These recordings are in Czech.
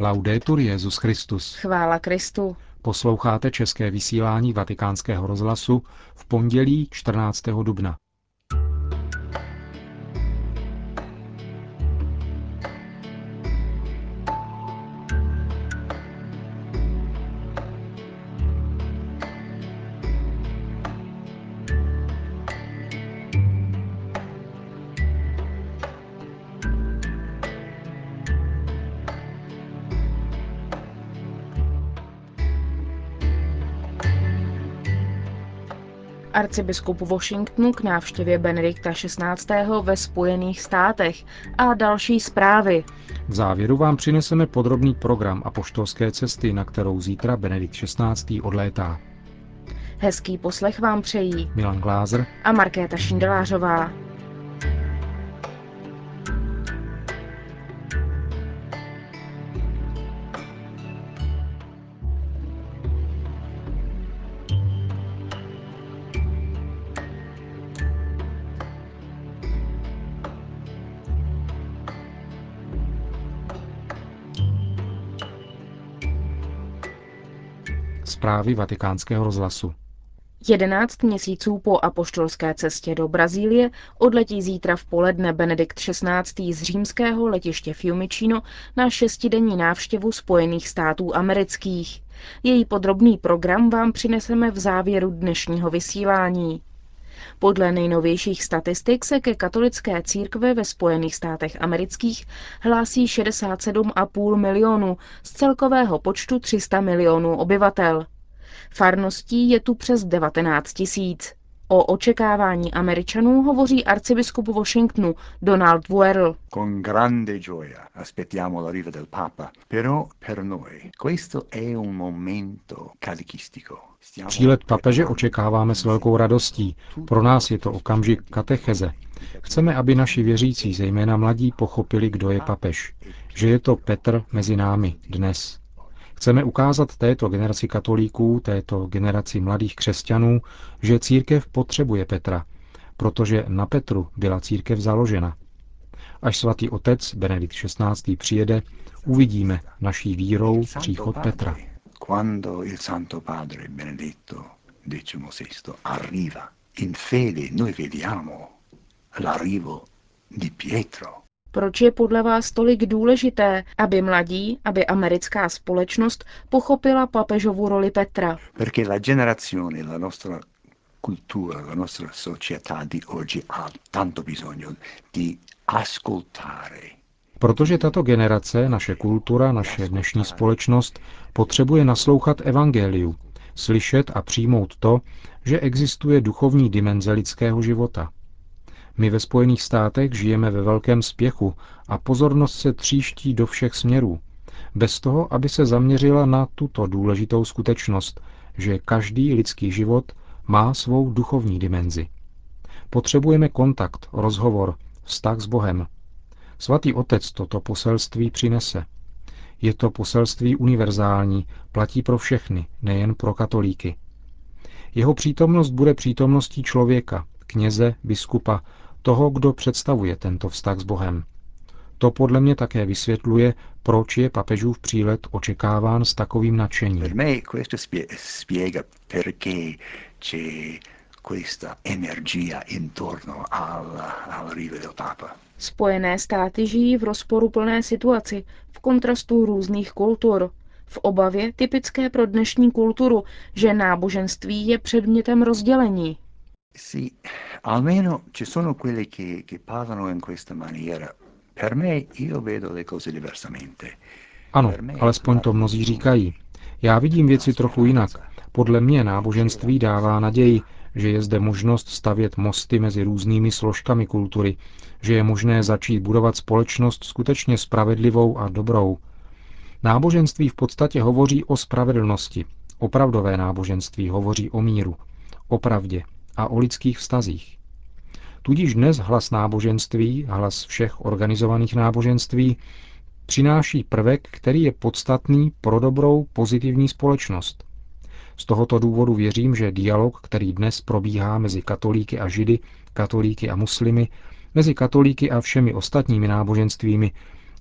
Laudetur Jezus Christus. Chvála Kristu. Posloucháte české vysílání Vatikánského rozhlasu v pondělí 14. dubna. Arcibiskup Washingtonu k návštěvě Benedikta XVI. ve Spojených státech a další zprávy. V závěru vám přineseme podrobný program apoštolské cesty, na kterou zítra Benedikt XVI. odlétá. Hezký poslech vám přejí Milan Glázer a Markéta Šindelářová. Zprávy vatikánského rozhlasu. Jedenáct měsíců po apoštolské cestě do Brazílie odletí zítra v poledne Benedikt XVI. z římského letiště Fiumicino na šestidenní návštěvu Spojených států amerických. Její podrobný program vám přineseme v závěru dnešního vysílání. Podle nejnovějších statistik se ke katolické církve ve Spojených státech amerických hlásí 67,5 milionů z celkového počtu 300 milionů obyvatel. Farností je tu přes 19 tisíc. O očekávání Američanů hovoří arcibiskup Washingtonu Donald Wuerl. Con grande gioia aspettiamo l'arrivo del Papa, però per noi questo è un momento catechistico. Přílet papeže očekáváme s velkou radostí. Pro nás je to okamžik katecheze. Chceme, aby naši věřící, zejména mladí, pochopili, kdo je papež. Že je to Petr mezi námi dnes. Chceme ukázat této generaci katolíků, této generaci mladých křesťanů, že církev potřebuje Petra, protože na Petru byla církev založena. Až svatý otec Benedikt XVI. přijede, uvidíme naší vírou příchod Petra. Quando il Santo Padre Benedetto XVI arriva, in fede noi vediamo l'arrivo di Pietro. Proč je podle vás tolik důležité, aby mladí, aby americká společnost pochopila papežovu roli Petra? Perché la generazione, la nostra cultura, la nostra società di oggi ha tanto bisogno di ascoltare Protože tato generace, naše kultura, naše dnešní společnost potřebuje naslouchat evangeliu, slyšet a přijmout to, že existuje duchovní dimenze lidského života. My ve Spojených státech žijeme ve velkém spěchu a pozornost se tříští do všech směrů, bez toho, aby se zaměřila na tuto důležitou skutečnost, že každý lidský život má svou duchovní dimenzi. Potřebujeme kontakt, rozhovor, vztah s Bohem. Svatý Otec toto poselství přinese. Je to poselství univerzální, platí pro všechny, nejen pro katolíky. Jeho přítomnost bude přítomností člověka, kněze, biskupa, toho, kdo představuje tento vztah s Bohem. To podle mě také vysvětluje, proč je papežův přílet očekáván s takovým nadšením. Spojené státy žijí v rozporuplné situaci, v kontrastu různých kultur, v obavě typické pro dnešní kulturu, že náboženství je předmětem rozdělení. Sì, almeno ci sono quelli che, che parlano in questa maniera. Per me io vedo le cose diversamente. Ano, alespoň to mnozí říkají. Já vidím věci trochu jinak. Podle mě náboženství dává naději, že je zde možnost stavět mosty mezi různými složkami kultury, že je možné začít budovat společnost skutečně spravedlivou a dobrou. Náboženství v podstatě hovoří o spravedlnosti. Opravdové náboženství hovoří o míru, o pravdě a o lidských vztazích. Tudíž dnes hlas náboženství, hlas všech organizovaných náboženství, přináší prvek, který je podstatný pro dobrou pozitivní společnost. Z tohoto důvodu věřím, že dialog, který dnes probíhá mezi katolíky a židy, katolíky a muslimy, mezi katolíky a všemi ostatními náboženstvími,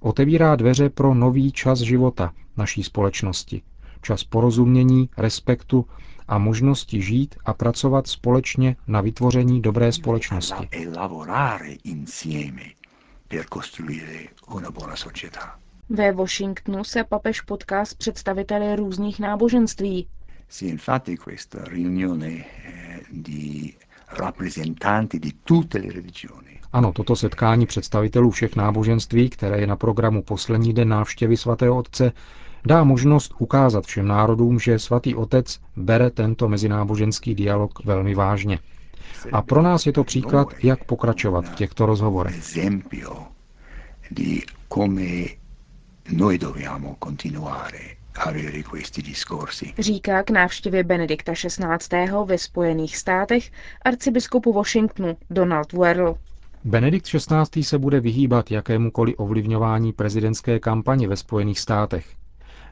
Otevírá dveře pro nový čas života naší společnosti. Čas porozumění, respektu a možnosti žít a pracovat společně na vytvoření dobré společnosti. Ve Washingtonu se papež potká s představiteli různých náboženství. Sì, infatti questa riunione eh, di rappresentanti di tutte le religioni. Ano, toto setkání představitelů všech náboženství, které je na programu poslední den návštěvy svatého otce, dá možnost ukázat všem národům, že svatý otec bere tento mezináboženský dialog velmi vážně. A pro nás je to příklad, jak pokračovat v těchto rozhovorech. Říká k návštěvě Benedikta XVI. ve Spojených státech arcibiskupu Washingtonu Donald Werl. Benedikt XVI. se bude vyhýbat jakémukoliv ovlivňování prezidentské kampaně ve Spojených státech.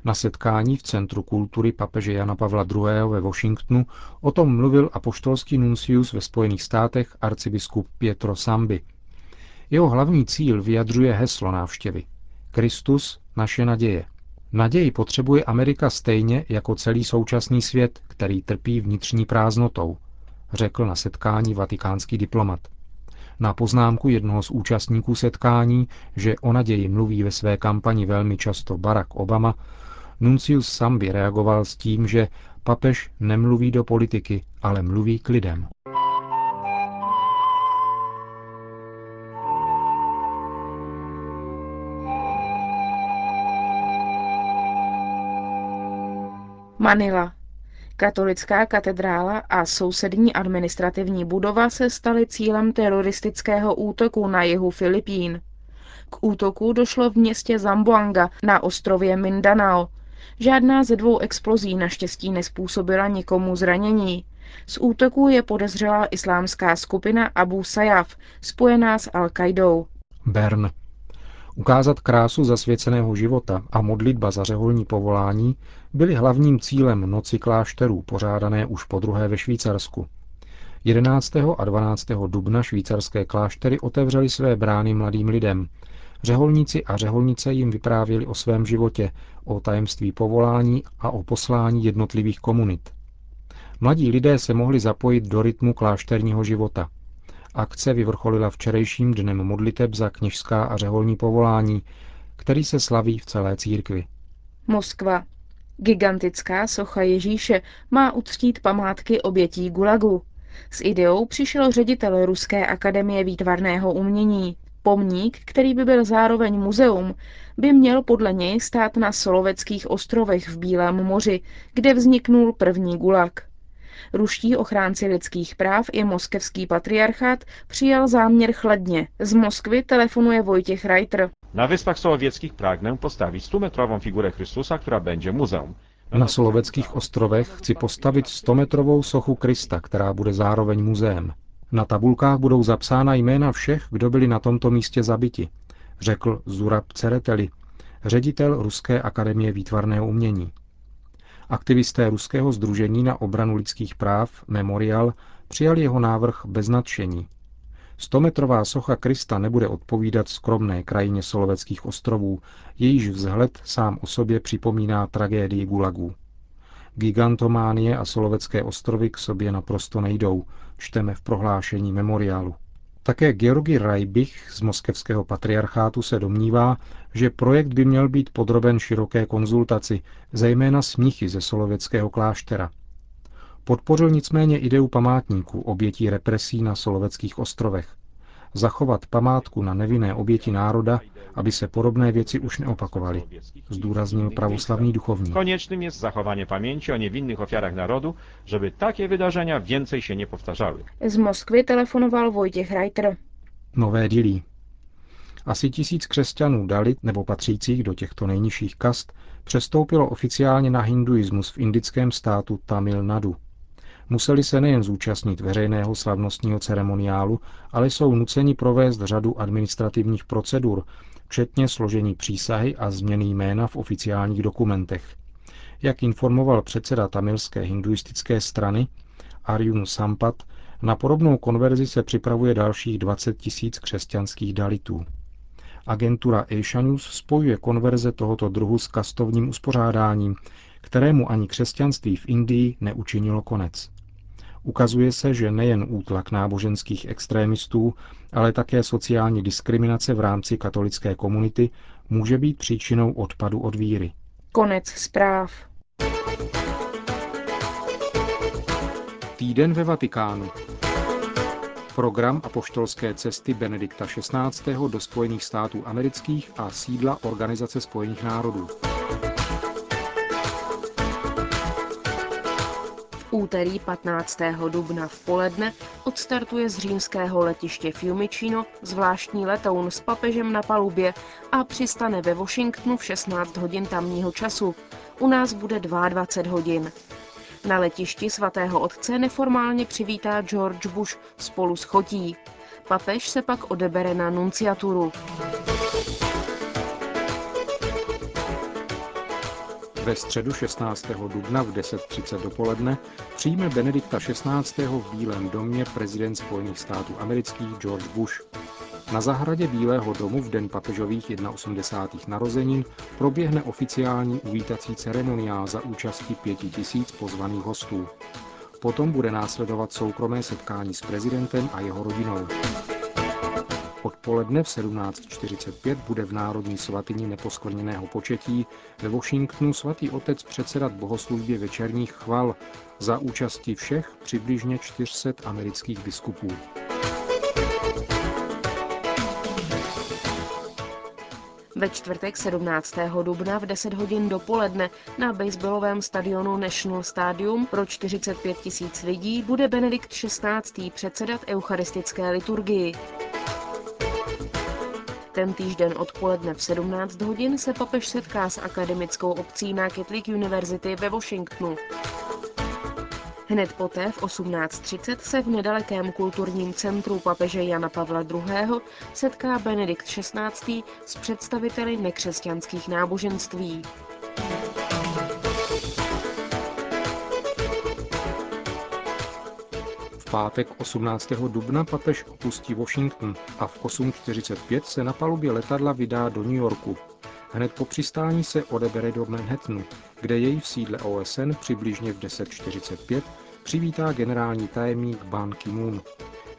Na setkání v Centru kultury papeže Jana Pavla II. ve Washingtonu o tom mluvil apoštolský nuncius ve Spojených státech arcibiskup Pietro Sambi. Jeho hlavní cíl vyjadřuje heslo návštěvy. Kristus, naše naděje. Naději potřebuje Amerika stejně jako celý současný svět, který trpí vnitřní prázdnotou, řekl na setkání vatikánský diplomat. Na poznámku jednoho z účastníků setkání, že o naději mluví ve své kampani velmi často Barack Obama, Nuncius Sambi reagoval s tím, že papež nemluví do politiky, ale mluví k lidem. Manila. Katolická katedrála a sousední administrativní budova se staly cílem teroristického útoku na jihu Filipín. K útoku došlo v městě Zamboanga na ostrově Mindanao. Žádná ze dvou explozí naštěstí nespůsobila nikomu zranění. Z útoku je podezřelá islámská skupina Abu Sayyaf, spojená s Al-Qaidou. Bern. Ukázat krásu zasvěceného života a modlitba za řeholní povolání byly hlavním cílem noci klášterů, pořádané už po druhé ve Švýcarsku. 11. a 12. dubna švýcarské kláštery otevřely své brány mladým lidem. Řeholníci a řeholnice jim vyprávěli o svém životě, o tajemství povolání a o poslání jednotlivých komunit. Mladí lidé se mohli zapojit do rytmu klášterního života. Akce vyvrcholila včerejším dnem modliteb za kněžská a řeholní povolání, který se slaví v celé církvi. Moskva. Gigantická socha Ježíše má uctít památky obětí Gulagu. S ideou přišel ředitel Ruské akademie výtvarného umění. Pomník, který by byl zároveň muzeum, by měl podle něj stát na Soloveckých ostrovech v Bílém moři, kde vzniknul první gulag. Ruští ochránci lidských práv i moskevský patriarchát přijal záměr chladně. Z Moskvy telefonuje Vojtěch Reiter. Na Wyspach Solověckých pragnę postavit 100-metrową figurę Chrystusa, která będzie muzeum. Na Soloveckých ostrovech chci postavit 100-metrovou sochu Krista, která bude zároveň muzeem. Na tabulkách budou zapsána jména všech, kdo byli na tomto místě zabiti, řekl Zurab Cereteli, ředitel Ruské akademie výtvarného umění. Aktivisté Ruského združení na obranu lidských práv Memorial přijali jeho návrh bez nadšení. Stometrová socha Krista nebude odpovídat skromné krajině Soloveckých ostrovů, jejíž vzhled sám o sobě připomíná tragédii Gulagů. Gigantománie a Solovecké ostrovy k sobě naprosto nejdou, čteme v prohlášení memoriálu. Také Georgi Rajbich z moskevského patriarchátu se domnívá, že projekt by měl být podroben široké konzultaci, zejména smíchy ze Soloveckého kláštera. Podpořil nicméně ideu památníků obětí represí na Soloveckých ostrovech. Zachovat památku na nevinné oběti národa, aby se podobné věci už neopakovaly, zdůraznil pravoslavný duchovní. Konečným je zachování paměti o nevinných ofiarách národu, żeby takie vydarzenia więcej się nie powtarzały. Z Moskvy telefonoval Vojtěch Reiter. Nové dilí. Asi tisíc křesťanů Dalit nebo patřících do těchto nejnižších kast přestoupilo oficiálně na hinduismus v indickém státu Tamil Nadu. Museli se nejen zúčastnit veřejného slavnostního ceremoniálu, ale jsou nuceni provést řadu administrativních procedur, včetně složení přísahy a změny jména v oficiálních dokumentech. Jak informoval předseda tamilské hinduistické strany Arjun Sampat, na podobnou konverzi se připravuje dalších 20 tisíc křesťanských dalitů. Agentura Asia News spojuje konverze tohoto druhu s kastovním uspořádáním, kterému ani křesťanství v Indii neučinilo konec. Ukazuje se, že nejen útlak náboženských extrémistů, ale také sociální diskriminace v rámci katolické komunity může být příčinou odpadu od víry. Konec zpráv. Týden ve Vatikánu. Program apoštolské cesty Benedikta XVI. do Spojených států amerických a sídla Organizace spojených národů. Úterý 15. dubna v poledne odstartuje z římského letiště Fiumicino zvláštní letoun s papežem na palubě a přistane ve Washingtonu v 16 hodin tamního času. U nás bude 22 hodin. Na letišti svatého otce neformálně přivítá George Bush spolu s chotí. Papež se pak odebere na nunciaturu. Ve středu 16. dubna v 10.30 dopoledne přijme Benedikta XVI. v Bílém domě prezident Spojených států amerických George Bush. Na zahradě Bílého domu v den papežových 81. narozenin proběhne oficiální uvítací ceremoniál za účasti pěti tisíc pozvaných hostů. Potom bude následovat soukromé setkání s prezidentem a jeho rodinou. Odpoledne v 17.45 bude v Národní svatyni neposkvrněného početí ve Washingtonu svatý otec předsedat bohoslužbě večerních chval za účasti všech přibližně 400 amerických biskupů. Ve čtvrtek 17. dubna v 10 hodin dopoledne na baseballovém stadionu National Stadium pro 45 tisíc lidí bude Benedikt XVI. předsedat eucharistické liturgii. Ten týžden odpoledne v 17 hodin se papež setká s akademickou obcí na Catholic University ve Washingtonu. Hned poté v 18.30 se v nedalekém kulturním centru papeže Jana Pavla II. setká Benedikt XVI. s představiteli nekřesťanských náboženství. Pátek 18. dubna papež opustí Washington a v 8.45 se na palubě letadla vydá do New Yorku. Hned po přistání se odebere do Manhattanu, kde jej v sídle OSN přibližně v 10.45 přivítá generální tajemník Ban Ki-moon.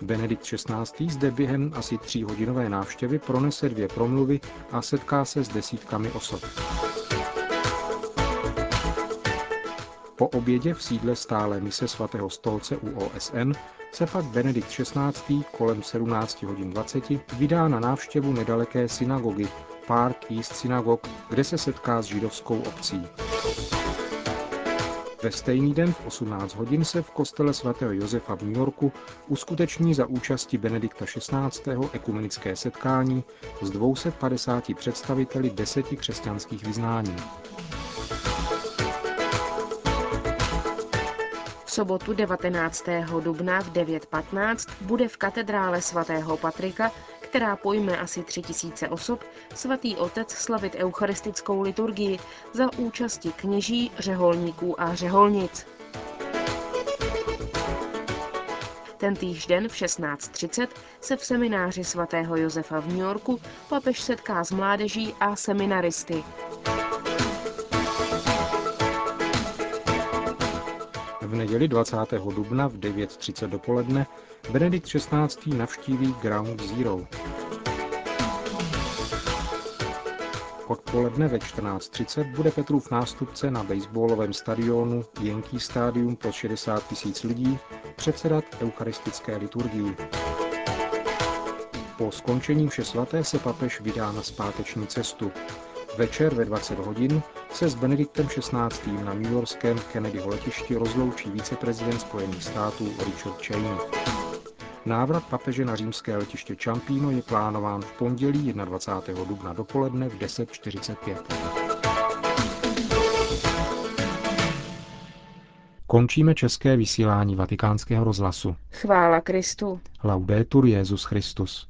Benedikt XVI. zde během asi tříhodinové návštěvy pronese dvě promluvy a setká se s desítkami osob. Po obědě v sídle stále mise svatého stolce u OSN se pak Benedikt XVI. kolem 17 hodin 20 vydá na návštěvu nedaleké synagogy Park East Synagog, kde se setká s židovskou obcí. Ve stejný den v 18 hodin se v kostele svatého Josefa v New Yorku uskuteční za účasti Benedikta XVI. ekumenické setkání s 250 představiteli deseti křesťanských vyznání. Sobotu 19. dubna v 9.15 bude v katedrále svatého Patrika, která pojme asi 3000 osob, svatý otec slavit eucharistickou liturgii za účasti kněží, řeholníků a řeholnic. Ten týžden v 16.30 se v semináři svatého Josefa v New Yorku papež setká s mládeží a seminaristy. Neděli 20. dubna v 9.30 dopoledne Benedikt XVI. navštíví Ground Zero. Odpoledne ve 14.30 bude Petrův nástupce na baseballovém stadionu Yankee Stadium pro 60 tisíc lidí předsedat eucharistické liturgii. Po skončení vše svaté se papež vydá na zpáteční cestu. Večer ve 20 hodin se s Benediktem XVI. na New Yorkském Kennedyho letišti rozloučí viceprezident Spojených států Richard Cheney. Návrat papeže na římské letiště Čampíno je plánován v pondělí 21. dubna dopoledne v 10.45. Končíme české vysílání vatikánského rozhlasu. Chvála Kristu. Laudetur Jezus Christus.